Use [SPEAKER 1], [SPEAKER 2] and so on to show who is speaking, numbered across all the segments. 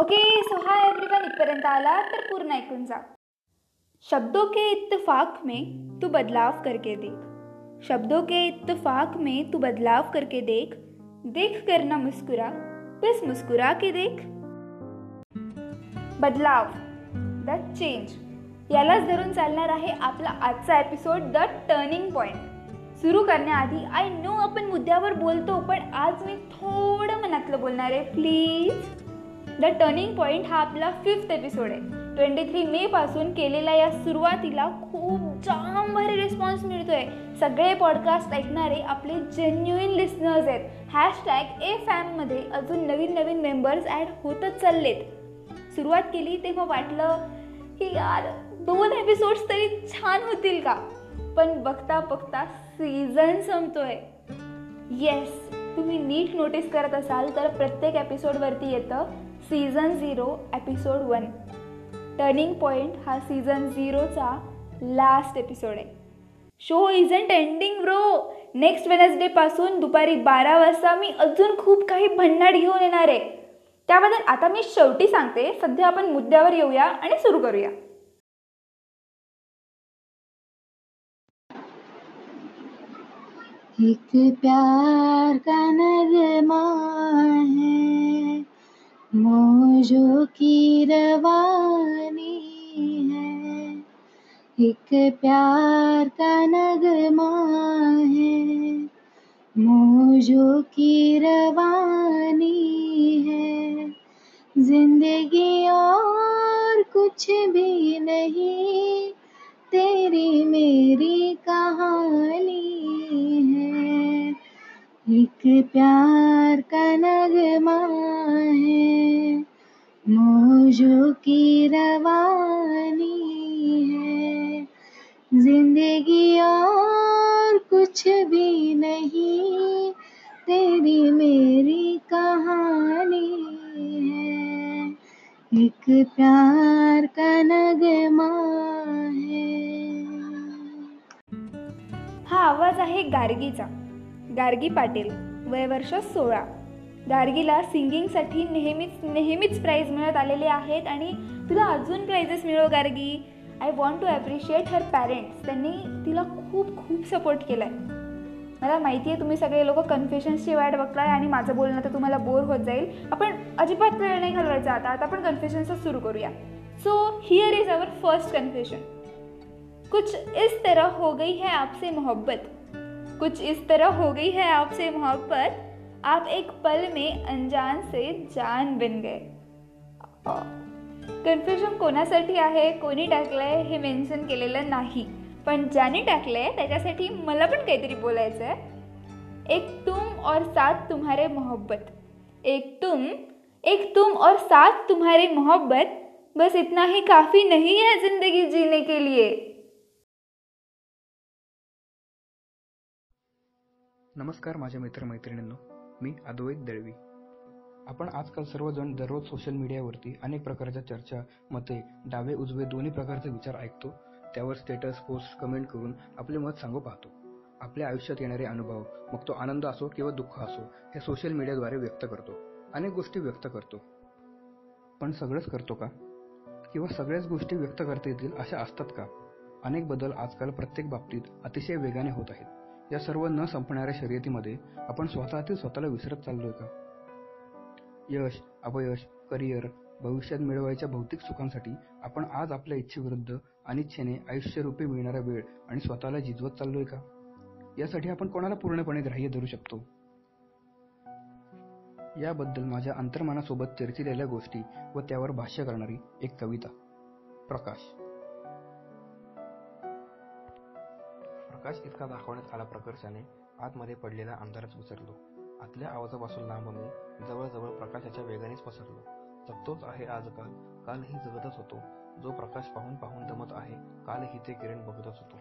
[SPEAKER 1] Okay so hi everyone इथपर्यंत आला तर पूर्ण ऐकून जा. शब्दों के इत्तेफाक में तू बदलाव करके देख. शब्दों के इत्तेफाक में तू बदलाव करके देख. देख कर ना मुस्कुरा बस मुस्कुरा के देख. बदलाव द चेंज यालाच धरून चालणार आहे आपला आजचा एपिसोड द टर्निंग पॉइंट सुरू करण्याआधी आय नो आपण मुद्द्यावर बोलतो पण आज मी थोडं मनातलं बोलणार आहे. प्लीज द टर्निंग पॉईंट हा आपला फिफ्थ एपिसोड आहे. ट्वेंटी थ्री मे पासून केलेल्या या सुरुवातीला खूप जाम भारी रिस्पॉन्स मिळतोय. सगळे पॉडकास्ट ऐकणारे आपले जेन्युइन लिस्नर्स आहेत. हॅशटॅग ए फॅममध्ये अजून नवीन नवीन मेंबर्स ॲड होतच चाललेत. सुरुवात केली तेव्हा वाटलं की यार दोन एपिसोड्स तरी छान होतील का? पण बघता बघता सीझन संपतोय. येस तुम्ही नीट नोटीस करत असाल तर प्रत्येक एपिसोडवरती येतं season zero episode one turning point हा सीझन झिरोचा लास्ट एपिसोड आहे. Show isn't ending bro next वेनसडेपासून दुपारी बारा वाजता मी अजून खूप काही भन्नाट घेऊन येणार आहे. त्याबद्दल आता मी शेवटी सांगते सध्या आपण मुद्द्यावर येऊया आणि सुरू करूया.
[SPEAKER 2] एक प्यार का नगमा है, मौजों की रवानी है। एक प्यार का नगमा है, मौजों की रवानी है। ज़िंदगी और कुछ भी नहीं प्यार का नगमा है मौजों की रवानी है। ज़िंदगी और कुछ भी नहीं, तेरी मेरी कहानी है। एक प्यार का नगमा है।
[SPEAKER 1] हा, आवाज़ आहे गार्गीचा. गार्गी पाटील. वय वर्ष सोळा. गार्गीला सिंगिंगसाठी नेहमीच नेहमीच प्राईज मिळत आलेले आहेत आणि तुला अजून प्राइजेस मिळो Gargi. I want to appreciate her parents त्यांनी तिला खूप खूप सपोर्ट केला आहे मला माहिती आहे तुम्ही सगळे लोक कन्फ्युशन्सची वाट बघताय आणि माझं बोलणं तर तुम्हाला बोर होत जाईल. आपण अजिबात वेळ नाही घालवायचा आता. आता आपण कन्फ्युशन्सच सुरू करूया. So here is our first confusion कुछ इस तरह हो गई है आपसे मोहब्बत. कुछ इस तरह हो गई है आपसे मोहब्बत आप एक पल में अनजान से जान बन गए। कन्फ्युजन कोणासाठी आहे, कोणी टाकलंय हे मेन्शन केलेलं नाही. पण ज्याने टाकलंय, त्याच्यासाठी मला पण काहीतरी बोलायचं आहे एक तुम और साथ तुम्हारे मोहब्बत. एक तुम एक तुम और साथ तुम्हारे मोहब्बत. बस इतना ही काफ़ी नहीं है ज़िंदगी जीने के लिए।
[SPEAKER 3] नमस्कार माझ्या मित्रमैत्रिणींनो. मी अद्वैत दळवी. आपण आजकाल सर्वजण दररोज सोशल मीडियावरती अनेक प्रकारच्या चर्चा मते डावे उजवे दोन्ही प्रकारचे विचार ऐकतो. त्यावर स्टेटस पोस्ट कमेंट करून आपले मत सांगू पाहतो. आपल्या आयुष्यात येणारे अनुभव मग तो आनंद असो किंवा दुःख असो हे सोशल मीडियाद्वारे व्यक्त करतो. अनेक गोष्टी व्यक्त करतो. पण सगळंच करतो का? किंवा सगळ्याच गोष्टी व्यक्त करता येतील अशा असतात का? अनेक बदल आजकाल प्रत्येक बाबतीत अतिशय वेगाने होत आहेत. या सर्व न संपणाऱ्या शर्यतीमध्ये आपण स्वतःतील स्वतःला विसरत चाललोय का? यश अपयश करिअर भविष्यात मिळवायच्या भौतिक सुखांसाठी आपण आज आपल्या इच्छेविरुद्ध अनिच्छेने आयुष्यरूपी मिळणारा वेळ आणि स्वतःला जिजवत चाललोय का? यासाठी आपण कोणाला पूर्णपणे ग्राह्य धरू शकतो? याबद्दल माझ्या अंतर्मनासोबत चर्चिलेल्या गोष्टी व त्यावर भाष्य करणारी एक कविता प्रकाश. प्रकाश इतका दाखवण्यात आला प्रकर्षाने आतमध्ये पडलेला अंधारच विसरलो. आतल्या आवाजापासून लांब मी जवळजवळ प्रकाशाच्या वेगानेच पसरलो. जगतोच आहे आजकाल. कालही जगतच होतो. जो प्रकाश पाहून पाहून दमत आहे कालही ते किरण बघतच होतो.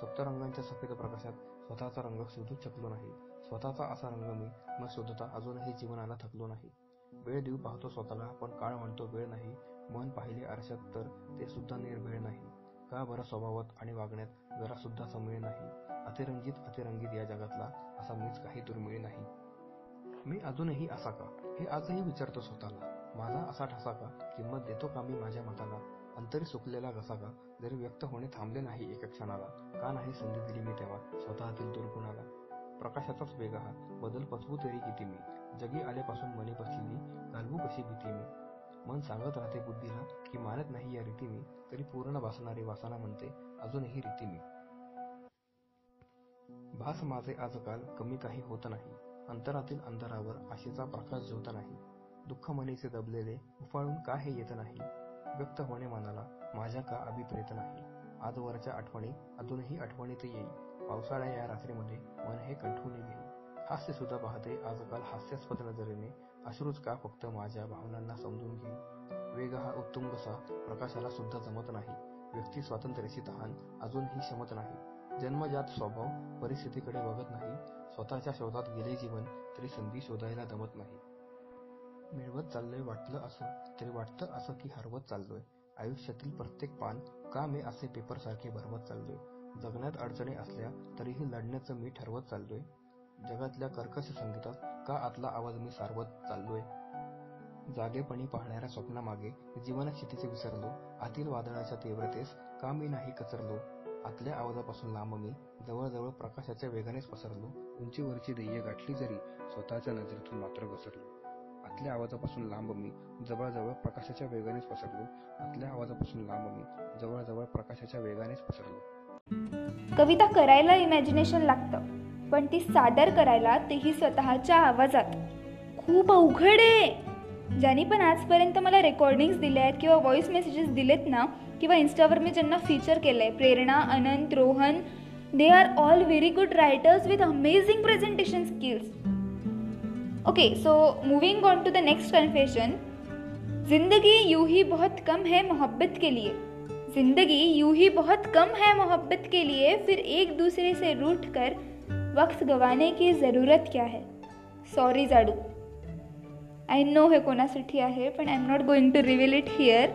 [SPEAKER 3] सप्तरंगांच्या सफेद प्रकाशात स्वतःचा रंग शोधूच शकलो नाही. स्वतःचा असा रंग मी न शोधता अजूनही जीवनाला थकलो नाही. वेळ देऊ पाहतो स्वतःला पण काळ म्हणतो वेळ नाही. मन पाहिले आरशात तर ते सुद्धा निर्भेळ नाही. का बरं स्वभावात आणि वागण्यात जरा सुद्धा नाही? अतिरंजित अतिरंगित या जगातला असा मीच काही दुर्मिळ नाही. मी अजूनही असा का? हे आजही विचारतो स्वतःला. माझा असा ठसा का? किंमत देतो का मी माझ्या मताला? अंतरी सुकलेला घसा का? जरी व्यक्त होणे थांबले नाही एका क्षणाला का नाही संधी दिली मी तेव्हा स्वतःतील दुर्गुणाला प्रकाशाचाच वेग हा बदल पचवू तरी किती मी? जगी आल्यापासून मने बसलेली घालवू कशी भीती मी? मन सांगत राहते बुद्धीला की मानत नाही या रीती मी तरी पूर्ण भासणारे वासना म्हणते अजूनही रीती मी. भास माझे आजकाल कमी काही होत नाही अंतरातील अंधारावर आशेचा प्रकाश ज्योत नाही दुःख मनीचे दबलेले उफाळून का हे येत नाही व्यक्त होणे मनाला माझ्या का अभिप्रेत नाही आजवरच्या आठवणी अजूनही आठवणीत येईल पावसाळ्या या रात्रीमध्ये मन हे कंठून येईल. हास्य सुद्धा पाहते. आजकाल हास्यास्पद नजरेने अश्रूच का फक्त माझ्या भावनांना समजून घेईल वेग हा उत्तुंगसा प्रकाशाला सुद्धा जमत नाही. व्यक्ती स्वातंत्र्याची तहान अजूनही शमत नाही. जन्मजात स्वभाव परिस्थितीकडे बघत नाही. स्वतःच्या शोधात गेले जीवन तरी संधी शोधायला दमत नाही. मिळवत चाललोय वाटलं असं तरी वाटतं असं की हरवत चाललोय. आयुष्यातील प्रत्येक पान का मी असे पेपर सारखे भरवत चाललोय. जगण्यात अडचणी असल्या तरीही लढण्याचं मी ठरवत चाललोय. जगातल्या कर्कश संगीतात का आतला आवाज मी सारवत चाललोय? जागेपणी पाहणाऱ्या स्वप्नामागे जीवन क्षितीचे विसरलो आतील वादळाच्या तीव्रतेस का मी नाही कचरलो? आतल्या आवाजापासून लांब मी जवळजवळ प्रकाशाच्या वेगानेच पसरलो उंचीवरची ध्येय गाठली जरी स्वतःच्या नजरेतून मात्र घसरलो. आतल्या आवाजापासून लांब मी जवळजवळ प्रकाशाच्या वेगानेच पसरलो आतल्या आवाजापासून लांब मी जवळजवळ प्रकाशाच्या वेगानेच पसरलो.
[SPEAKER 1] कविता करायला इमॅजिनेशन लागतं. पण ती सादर करायला तेही स्वतःच्या आवाजात. खूप अवघड आहे. ज्यांनी पण आजपर्यंत मला रेकॉर्डिंग्स दिल्या आहेत किंवा व्हॉइस मेसेजेस दिलेत ना किंवा इन्स्टावर मी ज्यांना फीचर केलं आहे Prerna Anant Rohan they are all very good writers with amazing presentation skills okay so moving on to the next confession जिंदगी यूं ही बहुत कम है मोहब्बत के लिए. जिंदगी यूं ही बहुत कम है मोहब्बत के लिए फिर एक दूसरे से रूठ कर वक्त गवाने की ज़रूरत क्या है? सॉरी जाडू आय नो हे कोणासाठी आहे पण I am not going to reveal it here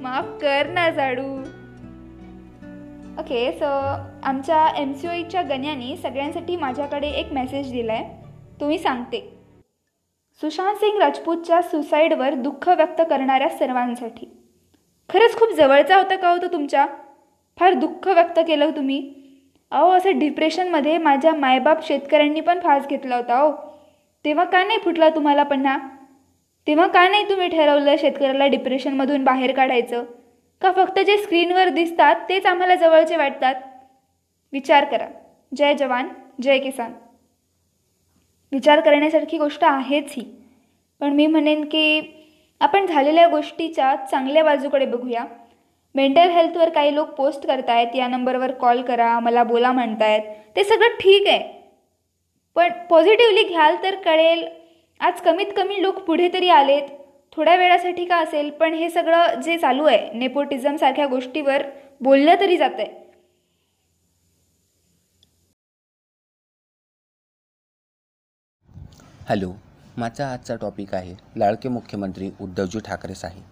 [SPEAKER 1] माफ कर ना जाडू ओके सो आमच्या एम सी ओईच्या गण्यानी सगळ्यांसाठी माझ्याकडे एक मेसेज दिला आहे तुम्ही सांगते. सुशांत सिंग राजपूतच्या सुसाईडवर दुःख व्यक्त करणाऱ्या सर्वांसाठी. खरंच खूप जवळचा होता का होतं तुमच्या? फार दुःख व्यक्त केलं हो तुम्ही. अहो असं डिप्रेशनमध्ये माझ्या मायबाप शेतकऱ्यांनी पण फास घेतला होता अहो. तेव्हा का नाही फुटला तुम्हाला पन्हा? तेव्हा का नाही तुम्ही ठरवलं शेतकऱ्याला डिप्रेशनमधून बाहेर काढायचं? का फक्त जे स्क्रीनवर दिसतात तेच आम्हाला जवळचे वाटतात? विचार करा. जय जवान जय किसान. विचार करण्यासारखी गोष्ट आहेच ही. पण मी म्हणेन की आपण झालेल्या गोष्टीच्या चांगल्या बाजूकडे बघूया. मेंटल हेल्थवर काही लोक पोस्ट करतायत या नंबरवर कॉल करा मला बोला म्हणतायत. ते सगळं ठीक आहे. पण पॉझिटिव्हली घ्याल तर कळेल. आज कमीत कमी लोक पुढे तरी आलेत. थोड्या वेळासाठी का असेल? पण हे सगळं जे चालू आहे नेपोटिझमसारख्या गोष्टीवर बोललं तरी जात आहे
[SPEAKER 4] हॅलो माझा आजचा टॉपिक आहे लाडके मुख्यमंत्री उद्धवजी ठाकरे साहेब.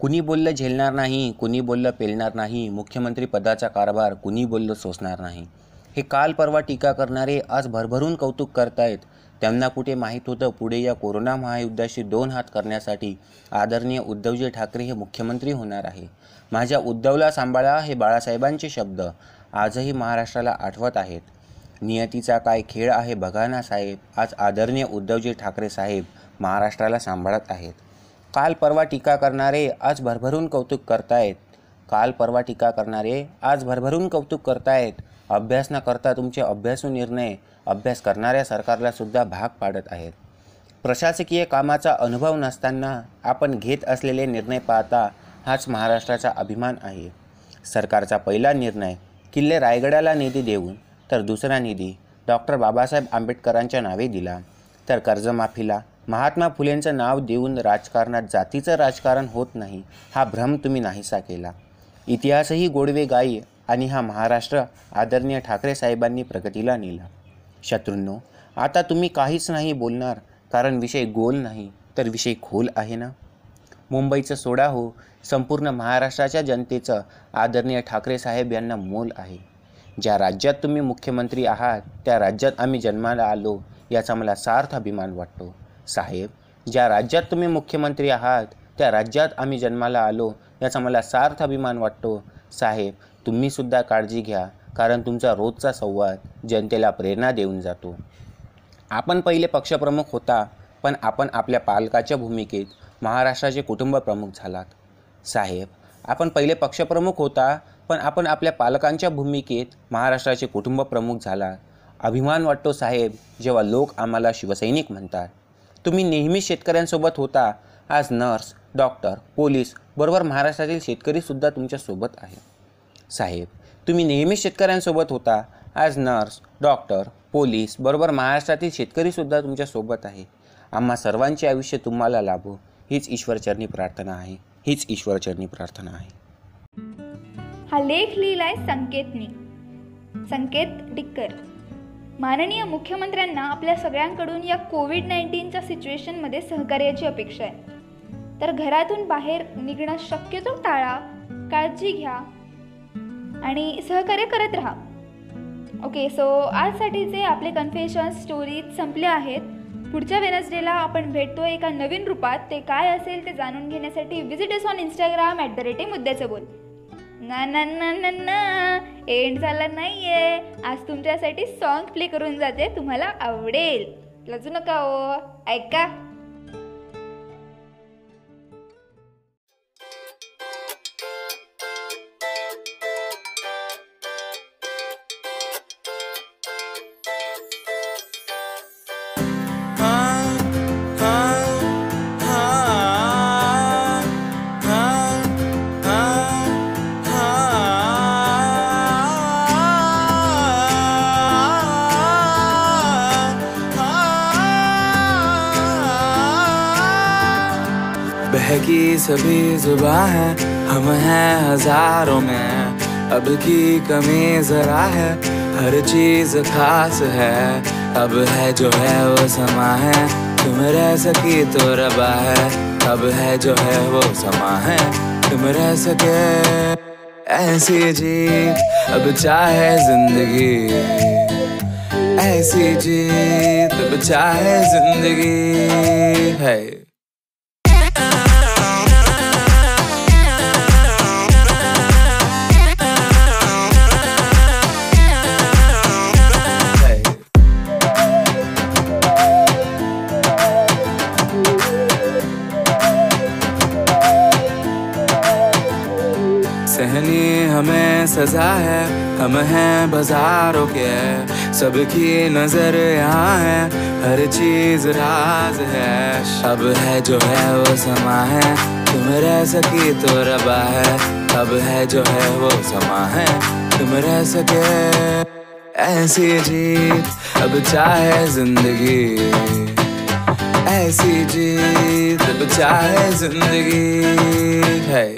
[SPEAKER 4] कुणी बोललं झेलणार नाही कुणी बोललं पेलणार नाही मुख्यमंत्री पदाचा कारभार कुणी बोललं सोसणार नाही. हे काल परवा टीका करणारे आज भरभरून कौतुक करतायत. त्यांना कुठे माहीत होतं? पुढे या कोरोना महायुद्धाशी दोन हात करण्यासाठी आदरणीय उद्धवजी ठाकरे हे मुख्यमंत्री होणार आहे. माझ्या उद्धवला सांभाळा हे बाळासाहेबांचे शब्द आजही महाराष्ट्राला आठवत आहेत. नियतीचा काय खेळ आहे बघा ना साहेब. आज आदरणीय उद्धवजी ठाकरे साहेब महाराष्ट्राला सांभाळत आहेत. काल परवा टीका करणारे आज भरभरून कौतुक करतायत. काल परवा टीका करणारे आज भरभरून कौतुक करतायत. अभ्यास न करता तुमचे अभ्यासू निर्णय अभ्यास करणाऱ्या सरकारला सुद्धा भाग पाडत आहेत. प्रशासकीय कामाचा अनुभव नसताना आपण घेत असलेले निर्णय पाहता हाच महाराष्ट्राचा अभिमान आहे. सरकारचा पहिला निर्णय किल्ले रायगडाला निधी देऊन तर दुसरा निधी डॉक्टर बाबासाहेब आंबेडकरांच्या नावे दिला तर कर्जमाफीला महात्मा फुलेंचं नाव देऊन राजकारणात जातीचं राजकारण होत नाही हा भ्रम तुम्ही नाहीसा केला. इतिहासही गोडवे गाई आणि हा महाराष्ट्र आदरणीय ठाकरे साहेबांनी प्रगतीला नेला. शत्रूंनो आता तुम्ही काहीच नाही बोलणार कारण विषय गोल नाही तर विषय खोल आहे ना? मुंबईचं सोडा हो संपूर्ण महाराष्ट्राच्या जनतेचं आदरणीय ठाकरे साहेब यांना मोल आहे. ज्या राज्यात तुम्ही मुख्यमंत्री आहात त्या राज्यात आम्ही जन्माला आलो याचा मला सार्थ अभिमान वाटतो. साहेब ज्या राज्यात तुम्ही मुख्यमंत्री आहात त्या राज्यात आम्ही जन्माला आलो याचा मला सार्थ अभिमान वाटतो. साहेब तुम्हीसुद्धा काळजी घ्या कारण तुमचा रोजचा संवाद जनतेला प्रेरणा देऊन जातो. आपण पहिले पक्षप्रमुख होता पण आपण आपल्या पालकाच्या भूमिकेत महाराष्ट्राचे कुटुंब प्रमुख झालात. साहेब आपण पहिले पक्षप्रमुख होता पण आपण आपल्या पालकांच्या भूमिकेत महाराष्ट्राचे कुटुंब प्रमुख झाला. अभिमान वाटतो साहेब जेव्हा लोक आम्हाला शिवसैनिक म्हणतात. तुम्ही नेहमी शेतकऱ्यांसोबत होता. आज नर्स डॉक्टर पोलीस बरोबर महाराष्ट्रातील शेतकरीसुद्धा तुमच्यासोबत आहे. साहेब तुम्ही नेहमी शेतकऱ्यांसोबत होता. आज नर्स डॉक्टर पोलीस बरोबर महाराष्ट्रातील शेतकरीसुद्धा तुमच्यासोबत आहे. आम्हा सर्वांचे आयुष्य तुम्हाला लाभो. हीच ईश्वरचरणी प्रार्थना आहे. हीच ईश्वरचरणी प्रार्थना आहे.
[SPEAKER 1] हा लेख लिहिलाय संकेतनी. संकेत डिक्कर माननीय मुख्यमंत्र्यांना आपल्या सगळ्यांकडून या कोविड नाईन्टीनच्या सिच्युएशनमध्ये सहकार्याची अपेक्षा आहे. तर घरातून बाहेर निघणं शक्यतो टाळा काळजी घ्या आणि सहकार्य करत राहा. ओके सो आजसाठीचे आपले कन्फेशन स्टोरीज संपले आहेत पुढच्या वेनसडेला आपण भेटतो एका नवीन रूपात. ते काय असेल ते जाणून घेण्यासाठी visit us on Instagram at the rate मुद्द्याचं बोल. ना ना ना ना ना. एंड झाला नाही आहे आज तुमच्यासाठी सॉन्ग प्ले करून जाते. तुम्हाला आवडेल. लजू नका हो. ऐका.
[SPEAKER 5] बहकी सभी जुबा है, हम हैं हज़ारों में। अब की कमी जरा है, हर चीज़ खास है। अब है जो है वो समा है, तुम रह सकी तो रबा है। अब है जो है वो समा है, तुम रह सके। ऐसी जीत, अब चाहे ज़िंदगी। ऐसी जीत चाहे ज़िंदगी। है। सहनी हमें सजा है, हम हैं बाजारों के, सबकी नज़र यहाँ है, हर चीज़ राज है। अब है जो है वो समा है, तुम रह सकी तो रबा है। अब है जो है वो समा है, तुम रह सके। ऐसी जीत अब चाहे ज़िंदगी, ऐसी जीत अब चाहे ज़िंदगी, है।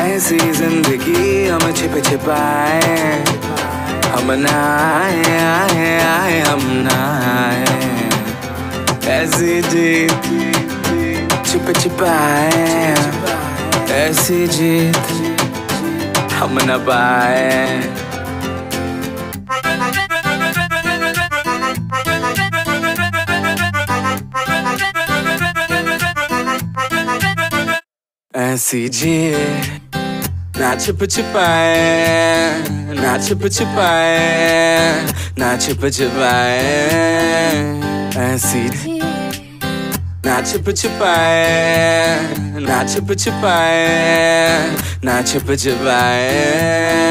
[SPEAKER 5] ऐसी ज़िंदगी हम छिप छिपाए। हम ना आए आए आए हम ना आए ऐसी जीत छिप छिपाए। ऐसी जीत हम न पाए ऐसी जीत ना छिप छिपाए ना छिप छिपाए ना छिप छिपाए ऐसी ना छिप छिपाए ना छिप छिपाए ना छिप छिपाए